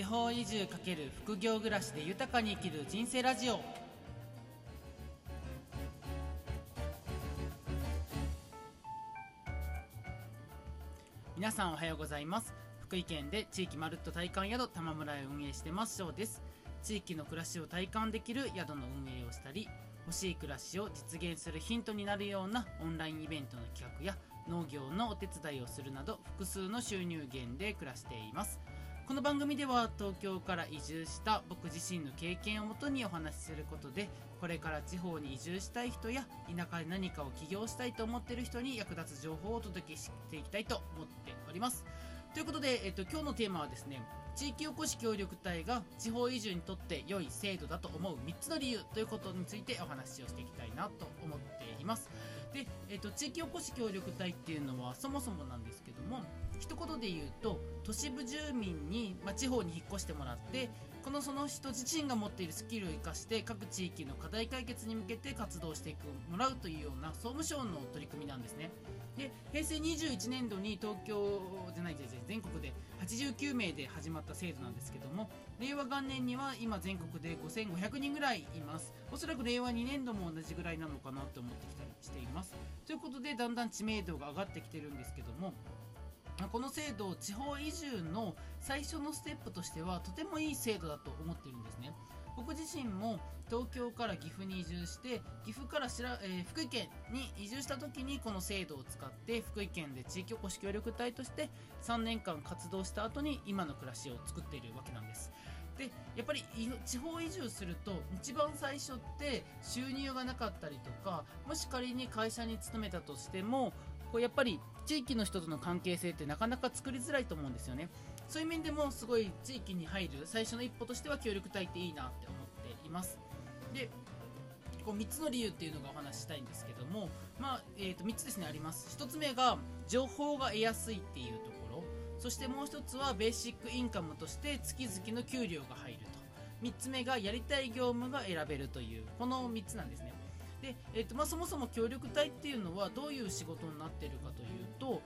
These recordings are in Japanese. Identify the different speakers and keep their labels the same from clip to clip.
Speaker 1: 地方移住×副業暮らしで豊かに生きる人生ラジオ。皆さんおはようございます。福井県で地域まるっと体感宿玉村へ運営してます翔です。地域の暮らしを体感できる宿の運営をしたり欲しい暮らしを実現するヒントになるようなオンラインイベントの企画や農業のお手伝いをするなど複数の収入源で暮らしています。この番組では東京から移住した僕自身の経験をもとにお話しすることでこれから地方に移住したい人や田舎で何かを起業したいと思っている人に役立つ情報をお届けしていきたいと思っております。ということで、えっと、今日のテーマはですね地域おこし協力隊が地方移住にとって良い制度だと思う3つの理由ということについてお話をしていきたいなと思っています。で、えっと、地域おこし協力隊っていうのはそもそもなんですけども一言で言うと都市部住民に、まあ、地方に引っ越してもらってこのその人自身が持っているスキルを生かして各地域の課題解決に向けて活動していくもらうというような総務省の取り組みなんですね。で平成21年度に東京じゃない全国で89名で始まった制度なんですけども令和元年には今全国で5500人ぐらいいます。おそらく令和2年度も同じぐらいなのかなと思ってきたりしています。ということでだんだん知名度が上がってきてるんですけどもこの制度地方移住の最初のステップとしてはとてもいい制度だと思っているんですね。僕自身も東京から岐阜に移住して岐阜からしら、えー、福井県に移住した時にこの制度を使って福井県で地域おこし協力隊として3年間活動した後に今の暮らしを作っているわけなんです。でやっぱり地方移住すると一番最初って収入がなかったりとかもし仮に会社に勤めたとしてもこうやっぱり地域の人との関係性ってなかなか作りづらいと思うんですよね。そういう面でもすごい地域に入る最初の一歩としては協力隊っていいなって思っています。でこう3つの理由っていうのがお話ししたいんですけども、まあえー、と3つですねあります。1つ目が情報が得やすいっていうところ。そしてもう1つはベーシックインカムとして月々の給料が入ると。3つ目がやりたい業務が選べるというこの3つなんですね。で、えーとまあ、そもそも協力隊っていうのはどういう仕事になってるかというと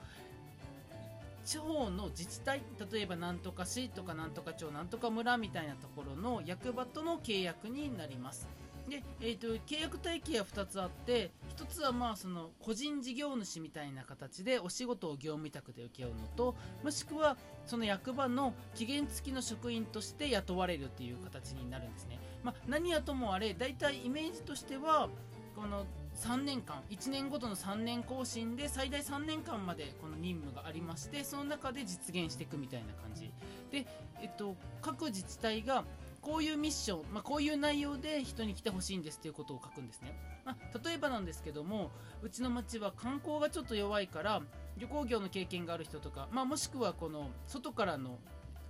Speaker 1: 地方の自治体例えばなんとか市とかなんとか町なんとか村みたいなところの役場との契約になります。で、えーと、契約体系は2つあって1つはまあその個人事業主みたいな形でお仕事を業務委託で請け負うのともしくはその役場の期限付きの職員として雇われるという形になるんですね、まあ、何やともあれ大体イメージとしてはこの3年間1年ごとの3年更新で最大3年間までこの任務がありましてその中で実現していくみたいな感じ。で、えっと、各自治体がこういうミッション、まあ、こういう内容で人に来てほしいんですということを書くんですね、まあ、例えばなんですけどもうちの町は観光がちょっと弱いから旅行業の経験がある人とか、まあ、もしくはこの外からの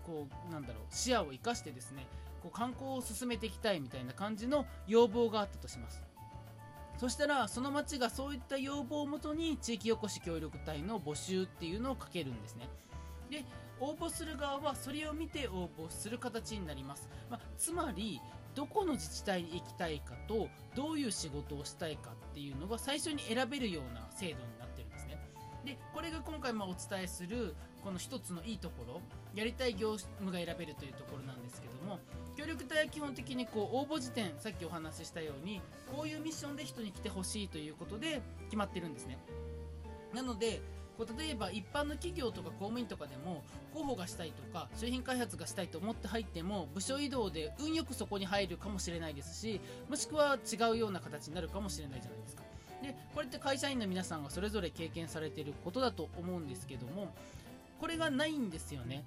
Speaker 1: こうなんだろう視野を生かしてですねこう観光を進めていきたいみたいな感じの要望があったとします。そしたらその町がそういった要望をもとに地域おこし協力隊の募集っていうのをかけるんですね。で応募する側はそれを見て応募する形になります、まあ、つまりどこの自治体に行きたいかとどういう仕事をしたいかっていうのが最初に選べるような制度にでこれが今回まお伝えするこの一つのいいところやりたい業務が選べるというところなんですけども協力隊は基本的にこう応募時点さっきお話ししたようにこういうミッションで人に来てほしいということで決まってるんですね。なのでこう例えば一般の企業とか公務員とかでも候補がしたいとか商品開発がしたいと思って入っても部署移動で運よくそこに入るかもしれないですしもしくは違うような形になるかもしれないじゃないですか。でこれって会社員の皆さんがそれぞれ経験されていることだと思うんですけどもこれがないんですよね。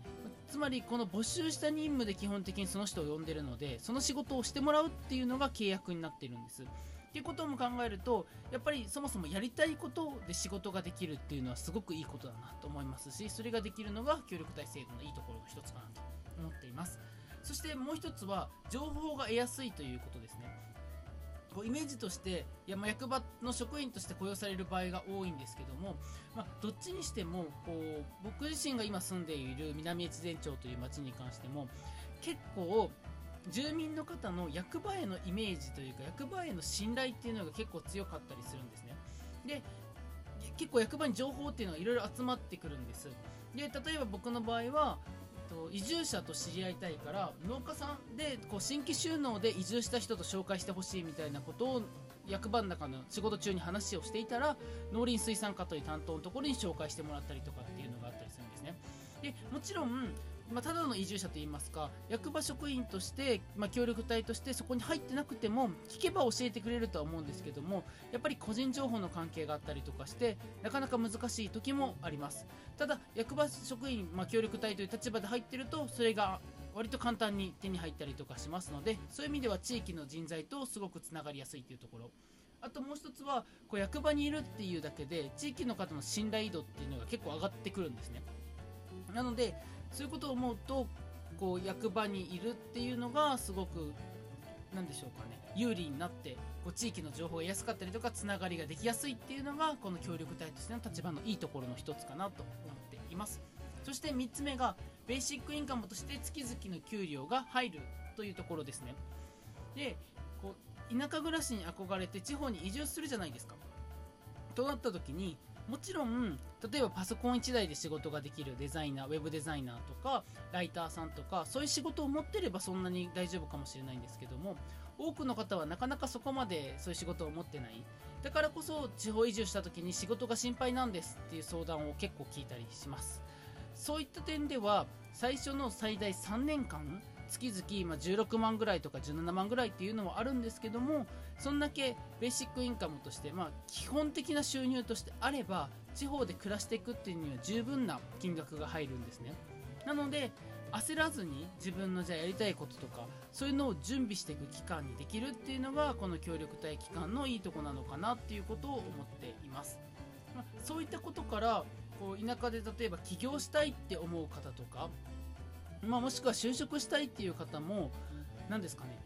Speaker 1: つまりこの募集した任務で基本的にその人を呼んでるのでその仕事をしてもらうっていうのが契約になってるんです。っていうことも考えるとやっぱりそもそもやりたいことで仕事ができるっていうのはすごくいいことだなと思いますしそれができるのが協力体制度のいいところの一つかなと思っています。そしてもう一つは情報が得やすいということですね。こうイメージとしていやま役場の職員として雇用される場合が多いんですけども、まあ、どっちにしてもこう僕自身が今住んでいる南越前町という町に関しても結構住民の方の役場へのイメージというか役場への信頼っていうのが結構強かったりするんですね。で結構役場に情報っていうのがいろいろ集まってくるんです。で例えば僕の場合はの移住者と知り合いたいから農家さんでこう新規収納で移住した人と紹介してほしいみたいなことを役場の中の仕事中に話をしていたら農林水産課という担当のところに紹介してもらったりとかっていうのがあったりするんですね。でもちろんまあ、ただの移住者といいますか役場職員として、まあ、協力隊としてそこに入ってなくても聞けば教えてくれるとは思うんですけどもやっぱり個人情報の関係があったりとかしてなかなか難しい時もあります。ただ役場職員、まあ、協力隊という立場で入ってるとそれが割と簡単に手に入ったりとかしますのでそういう意味では地域の人材とすごくつながりやすいというところ。あともう一つはこう役場にいるっていうだけで地域の方の信頼度っていうのが結構上がってくるんですね。なのでそういうことを思うとこう役場にいるっていうのがすごく何でしょうかね。有利になってこう地域の情報が安かったりとかつながりができやすいっていうのがこの協力隊としての立場のいいところの一つかなと思っています。そして3つ目がベーシックインカムとして月々の給料が入るというところですね。でこう田舎暮らしに憧れて地方に移住するじゃないですか。となった時にもちろん例えばパソコン1台で仕事ができるデザイナーウェブデザイナーとかライターさんとかそういう仕事を持ってればそんなに大丈夫かもしれないんですけども多くの方はなかなかそこまでそういう仕事を持ってない。だからこそ地方移住した時に仕事が心配なんですっていう相談を結構聞いたりします。そういった点では最初の最大3年間月々16万ぐらいとか17万ぐらいっていうのはあるんですけどもそんだけベーシックインカムとして、まあ、基本的な収入としてあれば地方で暮らしていくっていうには十分な金額が入るんですね。なので焦らずに自分のじゃあやりたいこととかそういうのを準備していく期間にできるっていうのがこの協力隊期間のいいとこなのかなっていうことを思っています、まあ、そういったことからこう田舎で例えば起業したいって思う方とかまあ、もしくは就職したいっていう方も何ですかね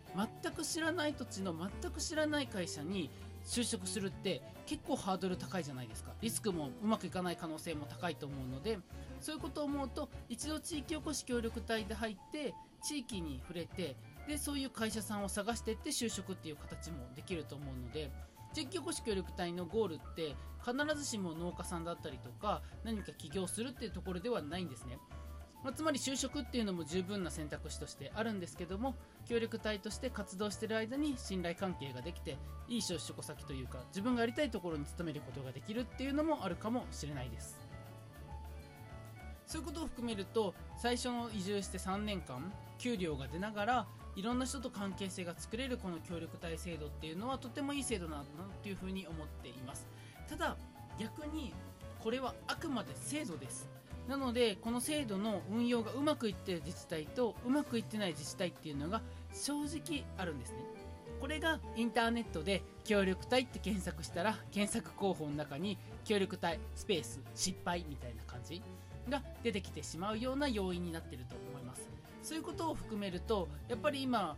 Speaker 1: 全く知らない土地の全く知らない会社に就職するって結構ハードル高いじゃないですか。リスクもうまくいかない可能性も高いと思うのでそういうことを思うと一度地域おこし協力隊で入って地域に触れてでそういう会社さんを探していって就職っていう形もできると思うので地域おこし協力隊のゴールって必ずしも農家さんだったりとか何か起業するっていうところではないんですね。まあ、つまり就職っていうのも十分な選択肢としてあるんですけども協力隊として活動してる間に信頼関係ができていい就職先というか自分がやりたいところに勤めることができるっていうのもあるかもしれないです。そういうことを含めると最初の移住して3年間給料が出ながらいろんな人と関係性が作れるこの協力隊制度っていうのはとてもいい制度なんだなというふうに思っています。ただ逆にこれはあくまで制度です。なのでこの制度の運用がうまくいっている自治体とうまくいってない自治体っていうのが正直あるんですね。これがインターネットで協力隊って検索したら検索候補の中に協力隊スペース失敗みたいな感じが出てきてしまうような要因になっていると思います。そういうことを含めるとやっぱり今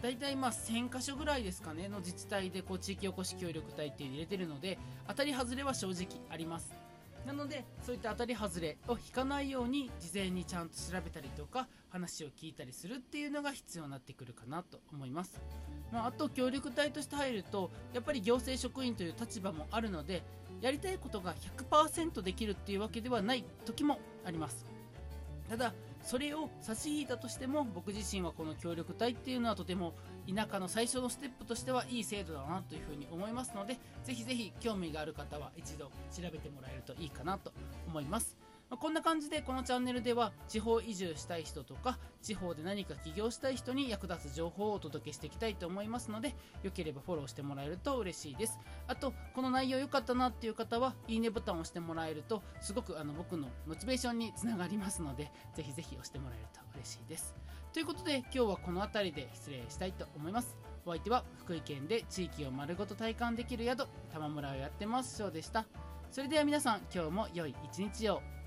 Speaker 1: 大体まあ1000箇所ぐらいですかねの自治体でこう地域おこし協力隊っていうの入れてるので当たり外れは正直あります。なのでそういった当たり外れを引かないように事前にちゃんと調べたりとか話を聞いたりするっていうのが必要になってくるかなと思います、まあ、あと協力隊として入るとやっぱり行政職員という立場もあるのでやりたいことが100%できるっていうわけではない時もあります。ただそれを差し引いたとしても僕自身はこの協力隊っていうのはとても田舎の最初のステップとしてはいい制度だなというふうに思いますのでぜひぜひ興味がある方は一度調べてもらえるといいかなと思います。まあ、こんな感じでこのチャンネルでは地方移住したい人とか地方で何か起業したい人に役立つ情報をお届けしていきたいと思いますのでよければフォローしてもらえると嬉しいです。あとこの内容良かったなっていう方はいいねボタンを押してもらえるとすごくあの僕のモチベーションにつながりますのでぜひぜひ押してもらえると嬉しいです。ということで今日はこの辺りで失礼したいと思います。お相手は福井県で地域を丸ごと体感できる宿玉村をやってます翔でした。それでは皆さん今日も良い一日を。